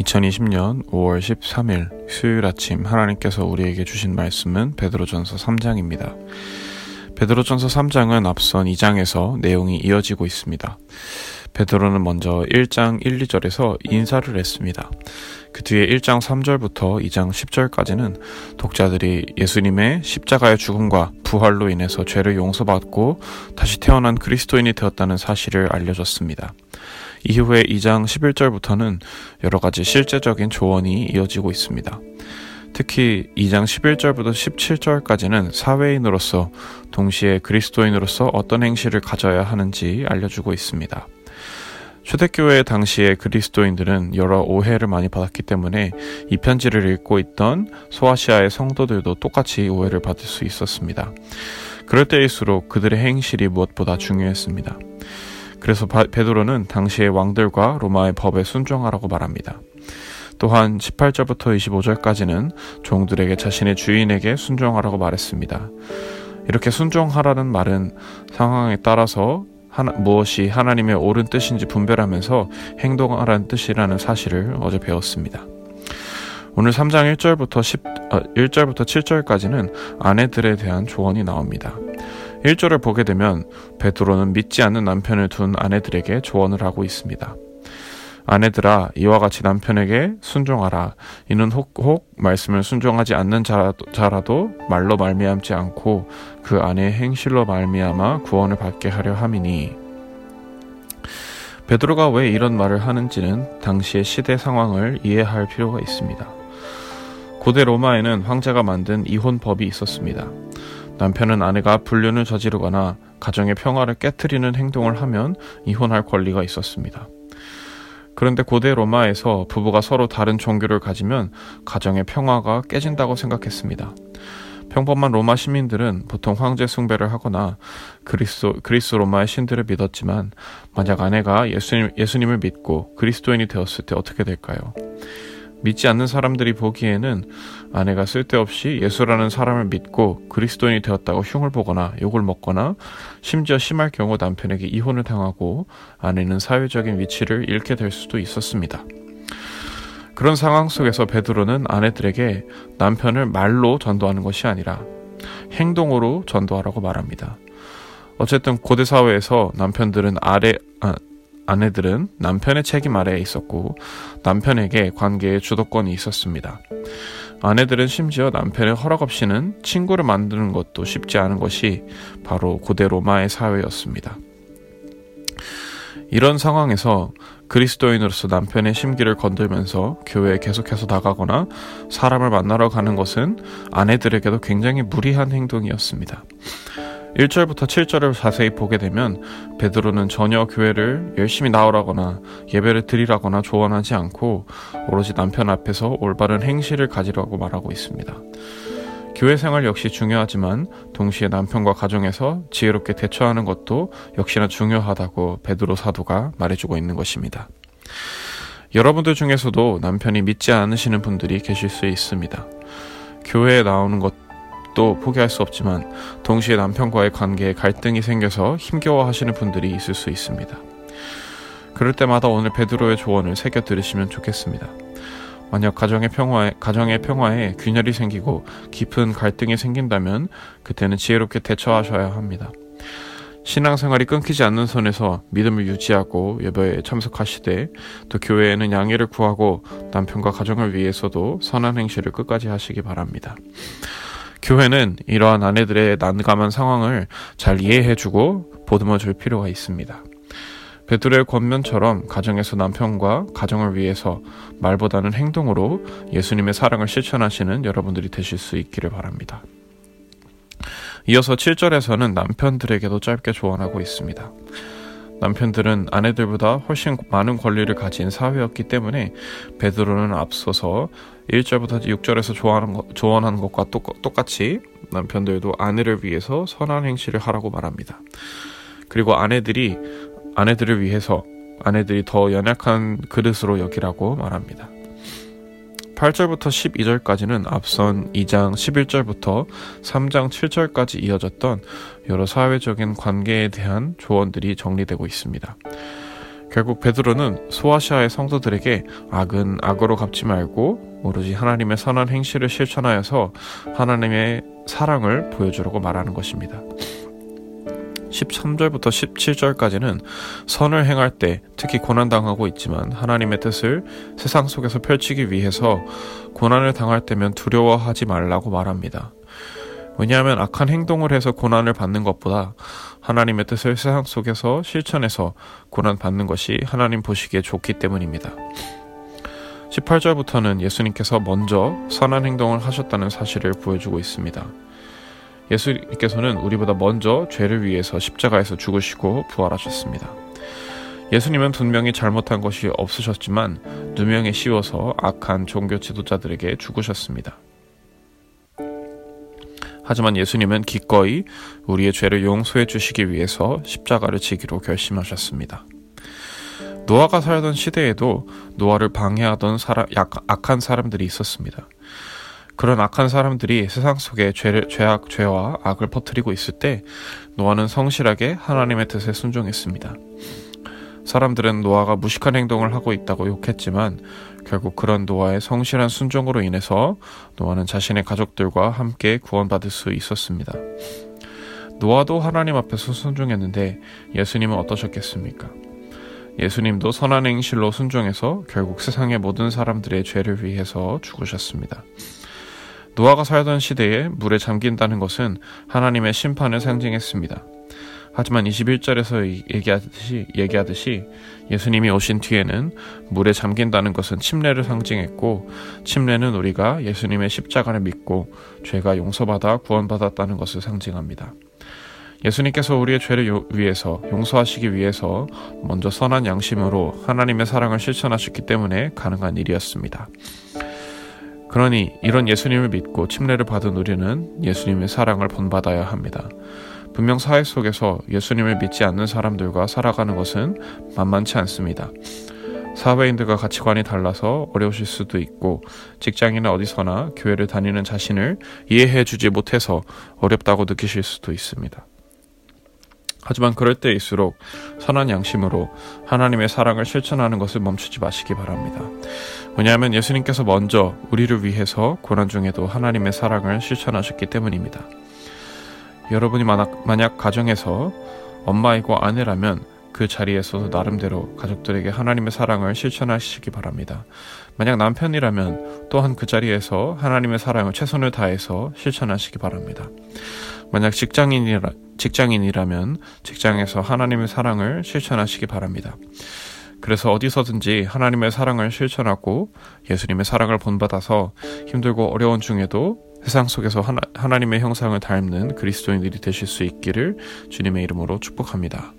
2020년 5월 13일 수요일 아침 하나님께서 우리에게 주신 말씀은 베드로전서 3장입니다. 베드로전서 3장은 앞선 2장에서 내용이 이어지고 있습니다. 베드로는 먼저 1장 1, 2절에서 인사를 했습니다. 그 뒤에 1장 3절부터 2장 10절까지는 독자들이 예수님의 십자가의 죽음과 부활로 인해서 죄를 용서받고 다시 태어난 그리스도인이 되었다는 사실을 알려줬습니다. 이후에 2장 11절부터는 여러 가지 실제적인 조언이 이어지고 있습니다. 특히 2장 11절부터 17절까지는 사회인으로서 동시에 그리스도인으로서 어떤 행실을 가져야 하는지 알려주고 있습니다. 초대교회 당시의 그리스도인들은 여러 오해를 많이 받았기 때문에 이 편지를 읽고 있던 소아시아의 성도들도 똑같이 오해를 받을 수 있었습니다. 그럴 때일수록 그들의 행실이 무엇보다 중요했습니다. 그래서 베드로는 당시의 왕들과 로마의 법에 순종하라고 말합니다. 또한 18절부터 25절까지는 종들에게 자신의 주인에게 순종하라고 말했습니다. 이렇게 순종하라는 말은 상황에 따라서 하나, 무엇이 하나님의 옳은 뜻인지 분별하면서 행동하라는 뜻이라는 사실을 어제 배웠습니다. 오늘 3장 1절부터 10, 아, 1절부터 7절까지는 아내들에 대한 조언이 나옵니다. 1절을 보게 되면 베드로는 믿지 않는 남편을 둔 아내들에게 조언을 하고 있습니다. 아내들아 이와 같이 남편에게 순종하라 이는 혹, 혹 말씀을 순종하지 않는 자라도, 자라도 말로 말미암지 않고 그 아내의 행실로 말미암아 구원을 받게 하려 함이니 베드로가 왜 이런 말을 하는지는 당시의 시대 상황을 이해할 필요가 있습니다. 고대 로마에는 황제가 만든 이혼법이 있었습니다. 남편은 아내가 불륜을 저지르거나 가정의 평화를 깨뜨리는 행동을 하면 이혼할 권리가 있었습니다. 그런데 고대 로마에서 부부가 서로 다른 종교를 가지면 가정의 평화가 깨진다고 생각했습니다. 평범한 로마 시민들은 보통 황제 숭배를 하거나 그리스, 그리스 로마의 신들을 믿었지만 만약 아내가 예수님, 예수님을 믿고 그리스도인이 되었을 때 어떻게 될까요? 믿지 않는 사람들이 보기에는 아내가 쓸데없이 예수라는 사람을 믿고 그리스도인이 되었다고 흉을 보거나 욕을 먹거나 심지어 심할 경우 남편에게 이혼을 당하고 아내는 사회적인 위치를 잃게 될 수도 있었습니다. 그런 상황 속에서 베드로는 아내들에게 남편을 말로 전도하는 것이 아니라 행동으로 전도하라고 말합니다. 어쨌든 고대 사회에서 남편들은 아래 아, 아내들은 남편의 책임 아래에 있었고 남편에게 관계의 주도권이 있었습니다. 아내들은 심지어 남편의 허락 없이는 친구를 만드는 것도 쉽지 않은 것이 바로 고대 로마의 사회였습니다. 이런 상황에서 그리스도인으로서 남편의 심기를 건들면서 교회에 계속해서 나가거나 사람을 만나러 가는 것은 아내들에게도 굉장히 무리한 행동이었습니다. 1절부터 7절을 자세히 보게 되면 베드로는 전혀 교회를 열심히 나오라거나 예배를 드리라거나 조언하지 않고 오로지 남편 앞에서 올바른 행실을 가지라고 말하고 있습니다. 교회 생활 역시 중요하지만 동시에 남편과 가정에서 지혜롭게 대처하는 것도 역시나 중요하다고 베드로 사도가 말해주고 있는 것입니다. 여러분들 중에서도 남편이 믿지 않으시는 분들이 계실 수 있습니다. 교회에 나오는 것 또 포기할 수 없지만 동시에 남편과의 관계에 갈등이 생겨서 힘겨워하시는 분들이 있을 수 있습니다. 그럴 때마다 오늘 베드로의 조언을 새겨 들으시면 좋겠습니다. 만약 가정의 평화에, 가정의 평화에 균열이 생기고 깊은 갈등이 생긴다면 그때는 지혜롭게 대처하셔야 합니다. 신앙생활이 끊기지 않는 선에서 믿음을 유지하고 예배에 참석하시되 또 교회에는 양해를 구하고 남편과 가정을 위해서도 선한 행실을 끝까지 하시기 바랍니다. 교회는 이러한 아내들의 난감한 상황을 잘 이해해주고 보듬어 줄 필요가 있습니다. 베드로의 권면처럼 가정에서 남편과 가정을 위해서 말보다는 행동으로 예수님의 사랑을 실천하시는 여러분들이 되실 수 있기를 바랍니다. 이어서 7절에서는 남편들에게도 짧게 조언하고 있습니다. 남편들은 아내들보다 훨씬 많은 권리를 가진 사회였기 때문에 베드로는 앞서서 1절부터 6절에서 조언하는, 것, 조언하는 것과 똑같이 남편들도 아내를 위해서 선한 행실을 하라고 말합니다. 그리고 아내들이 아내들을 위해서 아내들이 더 연약한 그릇으로 여기라고 말합니다. 8절부터 12절까지는 앞선 2장 11절부터 3장 7절까지 이어졌던 여러 사회적인 관계에 대한 조언들이 정리되고 있습니다. 결국 베드로는 소아시아의 성도들에게 악은 악으로 갚지 말고 오로지 하나님의 선한 행실을 실천하여서 하나님의 사랑을 보여주려고 말하는 것입니다. 13절부터 17절까지는 선을 행할 때 특히 고난당하고 있지만 하나님의 뜻을 세상 속에서 펼치기 위해서 고난을 당할 때면 두려워하지 말라고 말합니다. 왜냐하면 악한 행동을 해서 고난을 받는 것보다 하나님의 뜻을 세상 속에서 실천해서 고난 받는 것이 하나님 보시기에 좋기 때문입니다. 18절부터는 예수님께서 먼저 선한 행동을 하셨다는 사실을 보여주고 있습니다. 예수님께서는 우리보다 먼저 죄를 위해서 십자가에서 죽으시고 부활하셨습니다. 예수님은 분명히 잘못한 것이 없으셨지만 누명에 씌워서 악한 종교 지도자들에게 죽으셨습니다. 하지만 예수님은 기꺼이 우리의 죄를 용서해 주시기 위해서 십자가를 지기로 결심하셨습니다. 노아가 살던 시대에도 노아를 방해하던 사람, 약, 악한 사람들이 있었습니다. 그런 악한 사람들이 세상 속에 죄를, 죄악, 죄와 악을 퍼뜨리고 있을 때 노아는 성실하게 하나님의 뜻에 순종했습니다. 사람들은 노아가 무식한 행동을 하고 있다고 욕했지만 결국 그런 노아의 성실한 순종으로 인해서 노아는 자신의 가족들과 함께 구원받을 수 있었습니다. 노아도 하나님 앞에서 순종했는데 예수님은 어떠셨겠습니까? 예수님도 선한 행실로 순종해서 결국 세상의 모든 사람들의 죄를 위해서 죽으셨습니다. 노아가 살던 시대에 물에 잠긴다는 것은 하나님의 심판을 상징했습니다. 하지만 21절에서 얘기하듯이, 얘기하듯이 예수님이 오신 뒤에는 물에 잠긴다는 것은 침례를 상징했고 침례는 우리가 예수님의 십자가를 믿고 죄가 용서받아 구원받았다는 것을 상징합니다. 예수님께서 우리의 죄를 위해서 용서하시기 위해서 먼저 선한 양심으로 하나님의 사랑을 실천하셨기 때문에 가능한 일이었습니다. 그러니 이런 예수님을 믿고 침례를 받은 우리는 예수님의 사랑을 본받아야 합니다. 분명 사회 속에서 예수님을 믿지 않는 사람들과 살아가는 것은 만만치 않습니다. 사회인들과 가치관이 달라서 어려우실 수도 있고 직장이나 어디서나 교회를 다니는 자신을 이해해 주지 못해서 어렵다고 느끼실 수도 있습니다. 하지만 그럴 때일수록 선한 양심으로 하나님의 사랑을 실천하는 것을 멈추지 마시기 바랍니다. 왜냐하면 예수님께서 먼저 우리를 위해서 고난 중에도 하나님의 사랑을 실천하셨기 때문입니다. 여러분이 만약, 가정에서 엄마이고 아내라면 그 자리에서도 나름대로 가족들에게 하나님의 사랑을 실천하시기 바랍니다. 만약 남편이라면 또한 그 자리에서 하나님의 사랑을 최선을 다해서 실천하시기 바랍니다. 만약 직장인이라, 직장인이라면 직장에서 하나님의 사랑을 실천하시기 바랍니다. 그래서 어디서든지 하나님의 사랑을 실천하고 예수님의 사랑을 본받아서 힘들고 어려운 중에도 세상 속에서 하나, 하나님의 형상을 닮는 그리스도인들이 되실 수 있기를 주님의 이름으로 축복합니다.